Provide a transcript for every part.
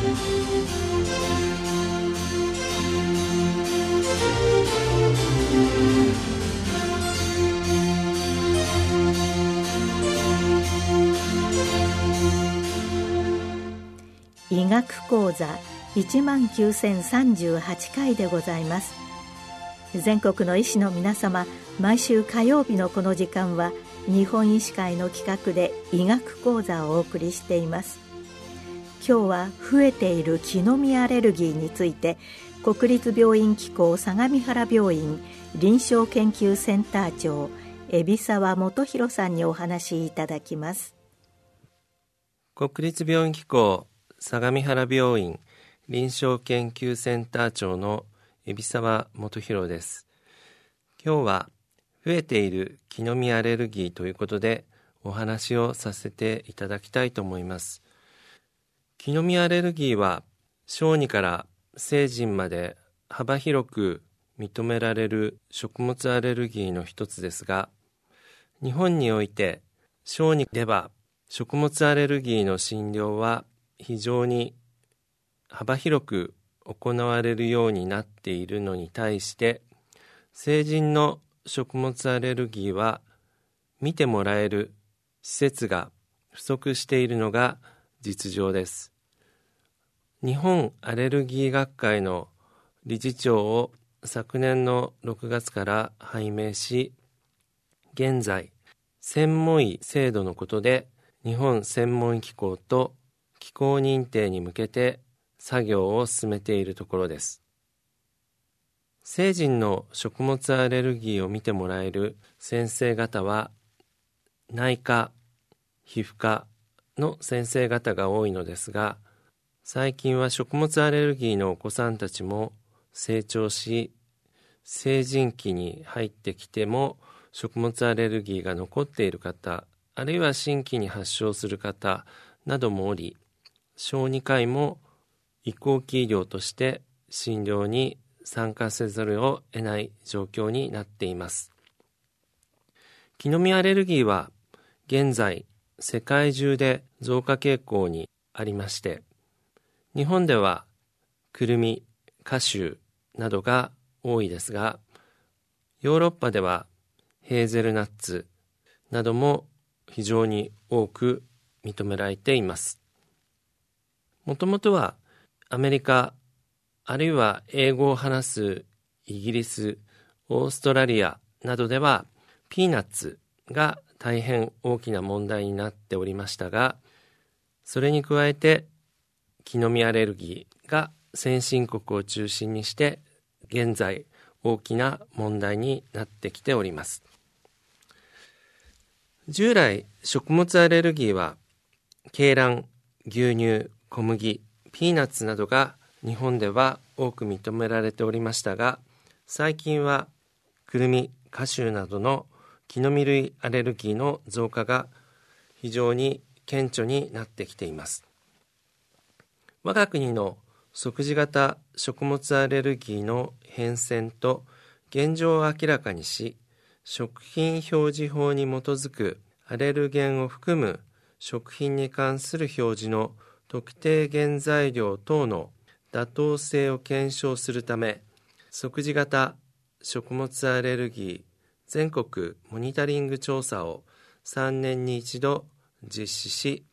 医学講座一万九千三十八回でございます。全国の医師の皆様毎週火曜日のこの時間は日本医師会の企画で医学講座をお送りしています。今日は増えている木の実アレルギーについて国立病院機構相模原病院臨床研究センター長海老沢元弘さんにお話しいただきます。国立病院機構相模原病院臨床研究センター長の海老沢元弘です。今日は増えている木の実アレルギーということでお話をさせていただきたいと思います。木の実アレルギーは小児から成人まで幅広く認められる食物アレルギーの一つですが日本において小児では食物アレルギーの診療は非常に幅広く行われるようになっているのに対して成人の食物アレルギーは見てもらえる施設が不足しているのが実情です。日本アレルギー学会の理事長を昨年の6月から拝命し現在専門医制度のことで日本専門医機構と機構認定に向けて作業を進めているところです。成人の食物アレルギーを見てもらえる先生方は内科皮膚科の先生方が多いのですが最近は食物アレルギーのお子さんたちも成長し成人期に入ってきても食物アレルギーが残っている方あるいは新規に発症する方などもおり小児科医も移行期医療として診療に参加せざるを得ない状況になっています。木の実アレルギーは現在世界中で増加傾向にありまして日本ではくるみカシューなどが多いですがヨーロッパではヘーゼルナッツなども非常に多く認められています。もともとはアメリカあるいは英語を話すイギリスオーストラリアなどではピーナッツが大変大きな問題になっておりましたがそれに加えて木の実アレルギーが先進国を中心にして現在大きな問題になってきております。従来食物アレルギーは鶏卵牛乳小麦ピーナッツなどが日本では多く認められておりましたが最近はくるみカシューなどの木の実類アレルギーの増加が非常に顕著になってきています。我が国の即時型食物アレルギーの変遷と現状を明らかにし食品表示法に基づくアレルゲンを含む食品に関する表示の特定原材料等の妥当性を検証するため即時型食物アレルギー全国モニタリング調査を3年に一度実施し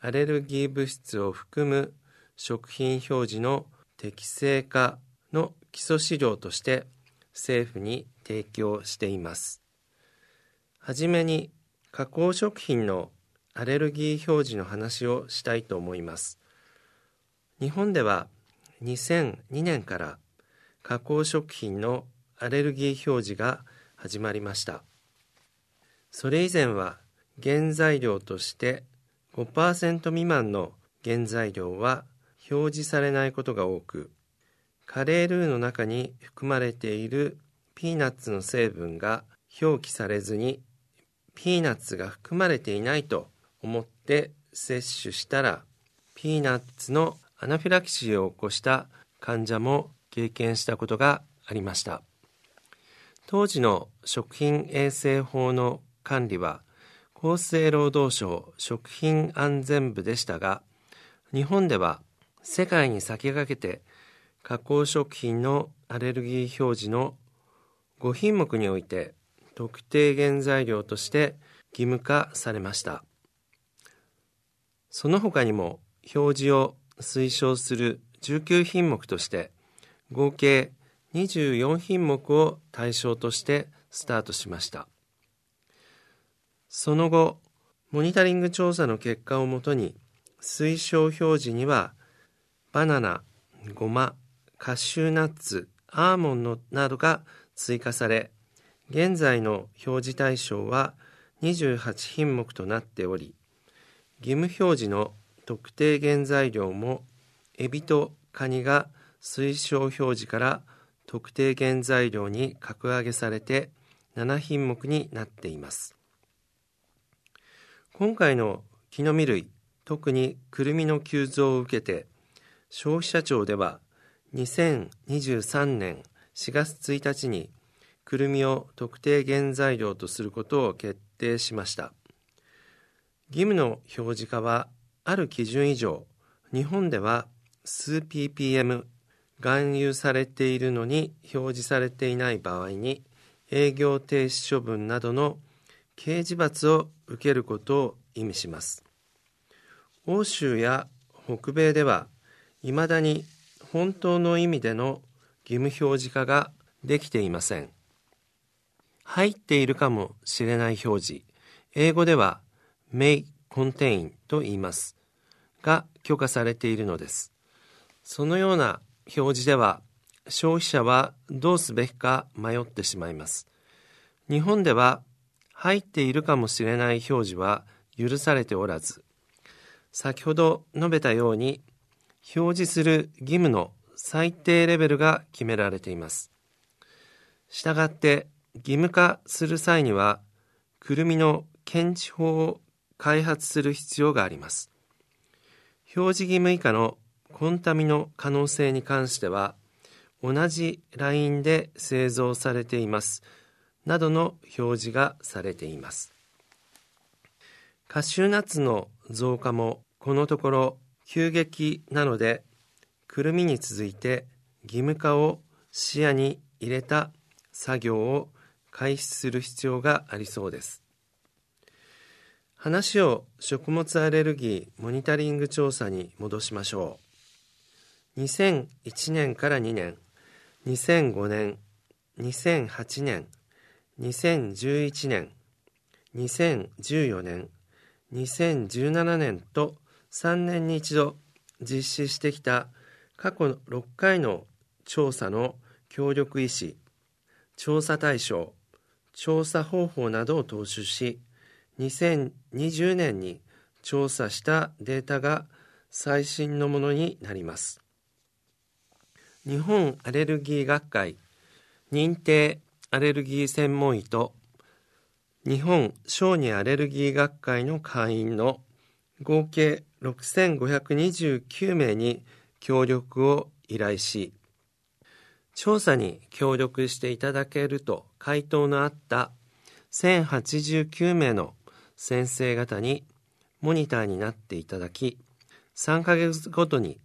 アレルギー物質を含む食品表示の適正化の基礎資料として政府に提供しています。はじめに加工食品のアレルギー表示の話をしたいと思います。日本では2002年から加工食品のアレルギー表示が始まりました。それ以前は原材料として5%未満の原材料は表示されないことが多くカレールーの中に含まれているピーナッツの成分が表記されずにピーナッツが含まれていないと思って摂取したらピーナッツのアナフィラキシーを起こした患者も経験したことがありました。当時の食品衛生法の管理は厚生労働省食品安全部でしたが日本では世界に先駆けて加工食品のアレルギー表示の5品目において特定原材料として義務化されました。その他にも表示を推奨する19品目として合計24品目を対象としてスタートしました。その後モニタリング調査の結果をもとに推奨表示にはバナナ、ごま、カシューナッツ、アーモンドなどが追加され、現在の表示対象は28品目となっており、義務表示の特定原材料もエビとカニが推奨表示から特定原材料に格上げされて7品目になっています。今回の木の実類、特にくるみの急増を受けて、消費者庁では2023年4月1日にくるみを特定原材料とすることを決定しました。義務の表示化はある基準以上日本では数 ppm 含有されているのに表示されていない場合に営業停止処分などの刑事罰を受けることを意味します欧州や北米ではいまだに本当の意味での義務表示化ができていません。入っているかもしれない表示、英語では may contain と言います。が許可されているのです。そのような表示では消費者はどうすべきか迷ってしまいます。日本では入っているかもしれない表示は許されておらず、先ほど述べたように表示する義務の最低レベルが決められています。したがって義務化する際には、くるみの検知法を開発する必要があります。表示義務以下のコンタミの可能性に関しては、同じラインで製造されています。などの表示がされています。カシューナッツの増加もこのところ急激なのでくるみに続いて義務化を視野に入れた作業を開始する必要がありそうです話を食物アレルギーモニタリング調査に戻しましょう2001年から2年2005年2008年2011年2014年2017年と3年に一度実施してきた過去6回の調査の協力意思調査対象調査方法などを踏襲し2020年に調査したデータが最新のものになります。日本アレルギー学会認定アレルギー専門医と日本小児アレルギー学会の会員の合計6529名に協力を依頼し調査に協力していただけると回答のあった1089名の先生方にモニターになっていただき3ヶ月ごとに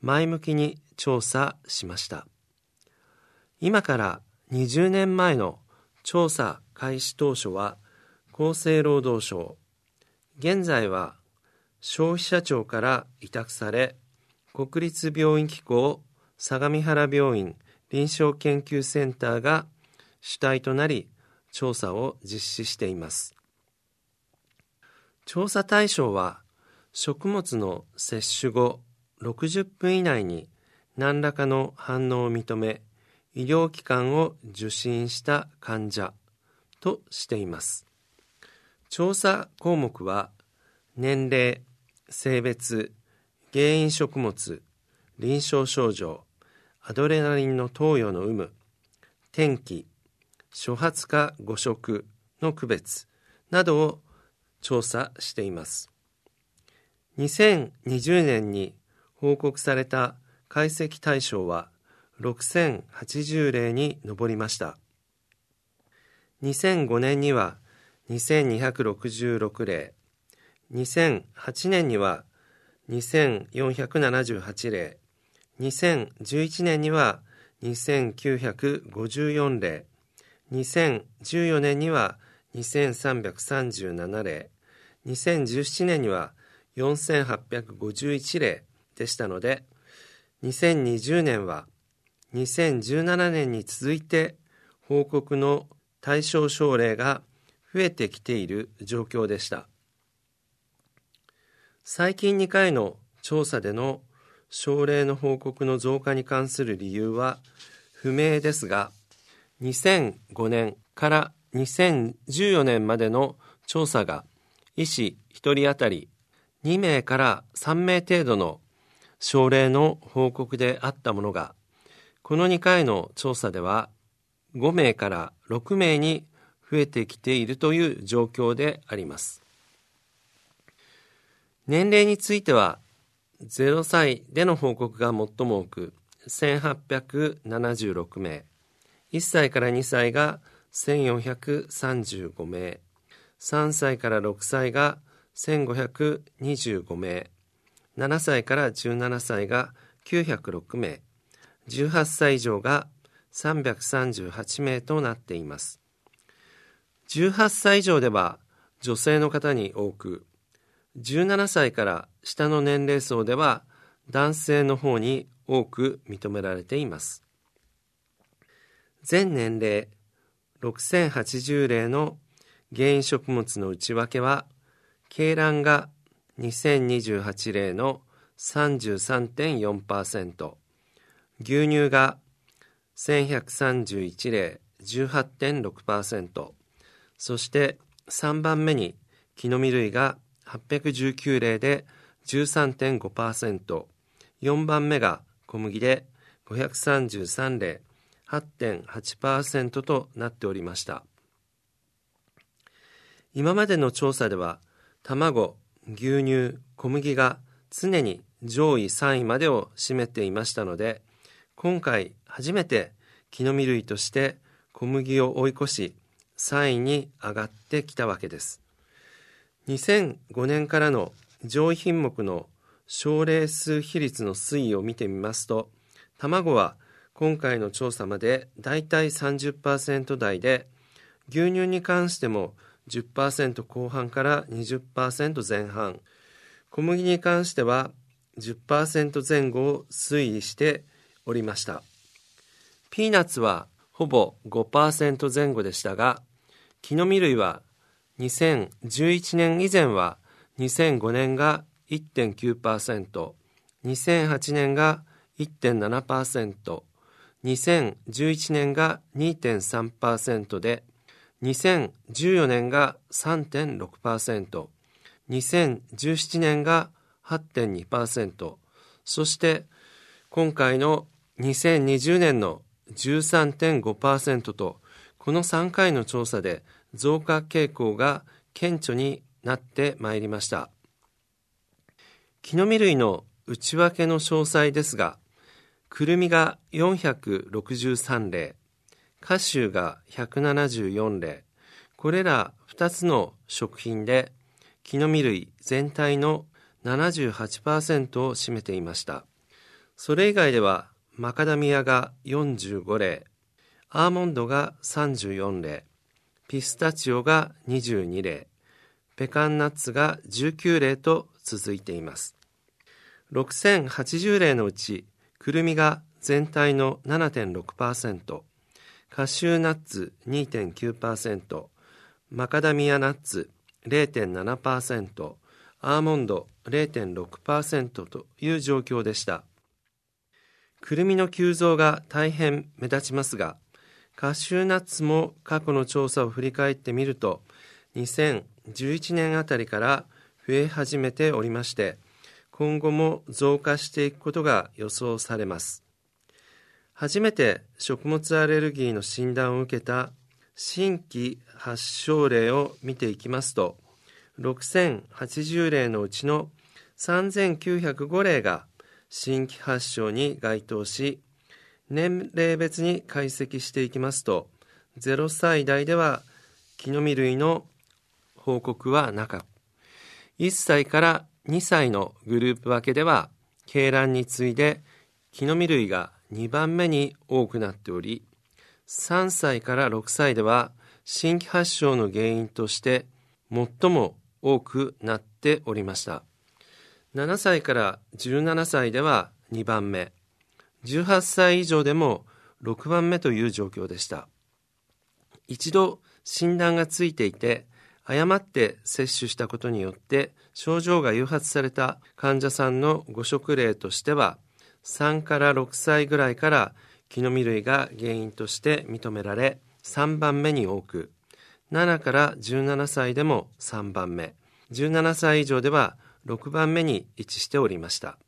前向きに調査しました。今から20年前の調査開始当初は厚生労働省現在は消費者庁から委託され国立病院機構相模原病院臨床研究センターが主体となり調査を実施しています。調査対象は食物の摂取後60分以内に何らかの反応を認め医療機関を受診した患者としています調査項目は年齢性別、原因食物、臨床症状、アドレナリンの投与の有無、天気、初発か誤食の区別などを調査しています。2020年に報告された解析対象は6080例に上りました。2005年には2266例、2008年には2478例。2011年には2954例。2014年には2337例。2017年には4851例でしたので2020年は2017年に続いて報告の対象症例が増えてきている状況でした。最近2回の調査での症例の報告の増加に関する理由は不明ですが2005年から2014年までの調査が医師1人当たり2名から3名程度の症例の報告であったものがこの2回の調査では5名から6名に増えてきているという状況であります。年齢については0歳での報告が最も多く1876名。1歳から2歳が1435名。3歳から6歳が1525名。7歳から17歳が906名。18歳以上が338名となっています。18歳以上では女性の方に多く17歳から下の年齢層では男性の方に多く認められています。全年齢6080例の原因食物の内訳は鶏卵が2028例の33.4%牛乳が1131例18.6%そして3番目に木の実類が819例で13.5%、4番目が小麦で533例8.8%となっておりました。今までの調査では卵、牛乳、小麦が常に上位3位までを占めていましたので今回初めて木の実類として小麦を追い越し3位に上がってきたわけです。2005年からの上位品目の症例数比率の推移を見てみますと卵は今回の調査までだいたい30%台で牛乳に関しても10%後半から20%前半。小麦に関しては10%前後を推移しておりました。ピーナッツはほぼ5%前後でしたが木の実類は2011年以前は2005年が1.9%、2008年が1.7%、2011年が2.3%で、2014年が3.6%、2017年が8.2%、そして今回の2020年の13.5%と、この3回の調査で増加傾向が顕著になってまいりました。木の実類の内訳の詳細ですがくるみが463例カシューが174例これら2つの食品で木の実類全体の78%を占めていました。それ以外ではマカダミアが45例アーモンドが34例ピスタチオが22例ペカンナッツが19例と続いています。6080例のうちくるみが全体の7.6%カシューナッツ2.9%マカダミアナッツ0.7%アーモンド0.6%という状況でした。くるみの急増が大変目立ちますがカシューナッツも過去の調査を振り返ってみると2011年あたりから増え始めておりまして今後も増加していくことが予想されます。初めて食物アレルギーの診断を受けた新規発症例を見ていきますと6080例のうちの3905例が新規発症に該当し年齢別に解析していきますと0歳代では木の実類の報告はなかった。1歳から2歳のグループ分けでは鶏卵に次いで木の実類が2番目に多くなっており3歳から6歳では新規発症の原因として最も多くなっておりました。7歳から17歳では2番目18歳以上でも6番目という状況でした。一度診断がついていて誤って接種したことによって症状が誘発された患者さんの誤食例としては3から6歳ぐらいから木の実類が原因として認められ3番目に多く。7から17歳でも3番目17歳以上では6番目に位置しておりました。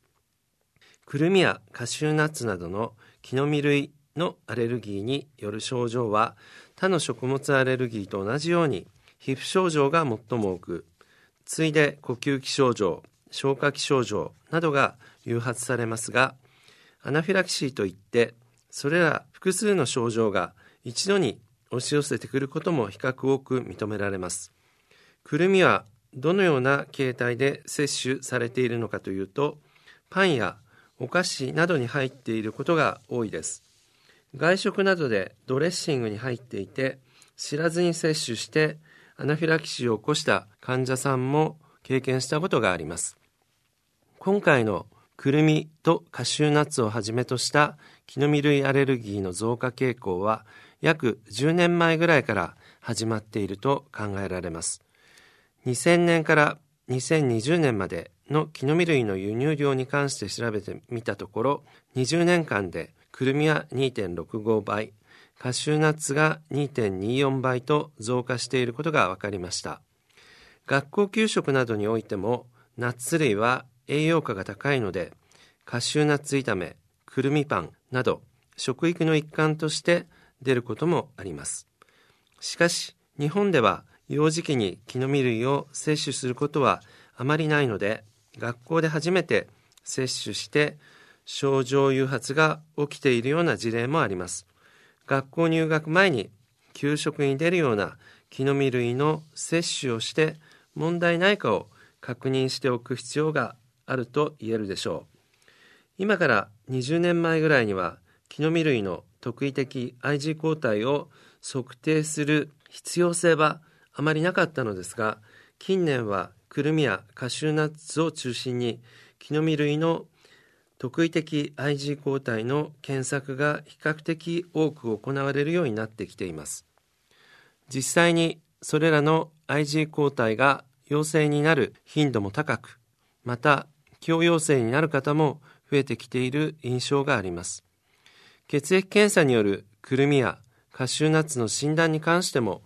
くるみやカシューナッツなどの木の実類のアレルギーによる症状は他の食物アレルギーと同じように皮膚症状が最も多く次いで呼吸器症状消化器症状などが誘発されますがアナフィラキシーといってそれら複数の症状が一度に押し寄せてくることも比較多く認められます。くるみはどのような形態で摂取されているのかというとパンやお菓子などに入っていることが多いです。外食などでドレッシングに入っていて知らずに摂取してアナフィラキシーを起こした患者さんも経験したことがあります。今回のくるみとカシューナッツをはじめとした木の実類アレルギーの増加傾向は約10年前ぐらいから始まっていると考えられます。2000年から2020年までの木の実類の輸入量に関して調べてみたところ20年間でくるみは2.65倍カシューナッツが2.24倍と増加していることが分かりました。学校給食などにおいてもナッツ類は栄養価が高いのでカシューナッツ炒めくるみパンなど食育の一環として出ることもあります。しかし日本では幼児期に木の実類を摂取することはあまりないので学校で初めて摂取して症状誘発が起きているような事例もあります。学校入学前に給食に出るような木の実類の摂取をして問題ないかを確認しておく必要があると言えるでしょう。今から20年前ぐらいには木の実類の特異的 IG 抗体を測定する必要性はあまりなかったのですが近年はくるみやカシューナッツを中心に木の実類の特異的 IG 抗体の検索が比較的多く行われるようになってきています。実際にそれらの IG 抗体が陽性になる頻度も高くまた強陽性になる方も増えてきている印象があります。血液検査によるくるみやカシューナッツの診断に関しても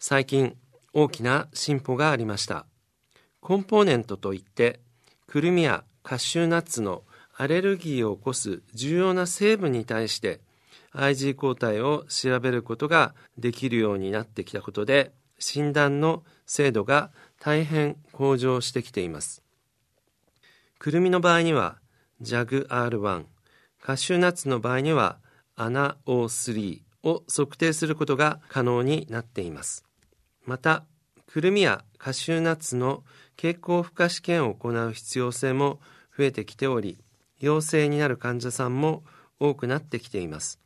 最近大きな進歩がありました。コンポーネントといってくるみやカシューナッツのアレルギーを起こす重要な成分に対して IG 抗体を調べることができるようになってきたことで診断の精度が大変向上してきています。くるみの場合には JAGR1 カシューナッツの場合には ANA-O3 を測定することが可能になっています。またくるみやカシューナッツの経口負荷試験を行う必要性も増えてきており陽性になる患者さんも多くなってきています。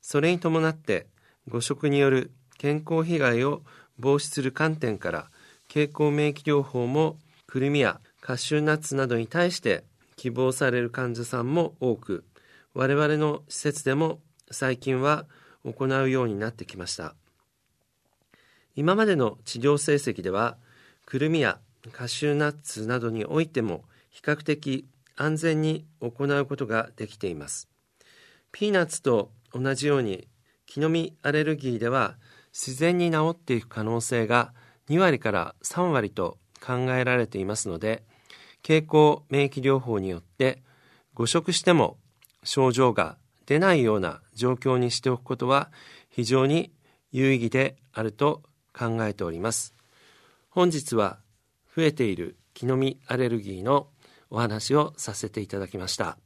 それに伴って誤食による健康被害を防止する観点から経口免疫療法もくるみやカシューナッツなどに対して希望される患者さんも多く我々の施設でも最近は行うようになってきました。今までの治療成績ではくるみやカシューナッツなどにおいても比較的安全に行うことができています。ピーナッツと同じように木の実アレルギーでは自然に治っていく可能性が2割から3割と考えられていますので経口免疫療法によって誤食しても症状が出ないような状況にしておくことは非常に有意義であると考えております本日は増えている木の実アレルギーのお話をさせていただきました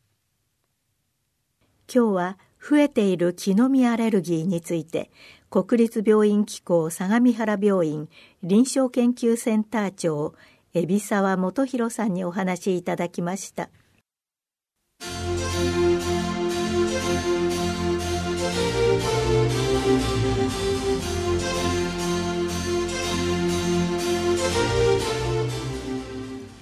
今日は増えている木の実アレルギーについて国立病院機構相模原病院臨床研究センター長海老沢元弘さんにお話しいただきました。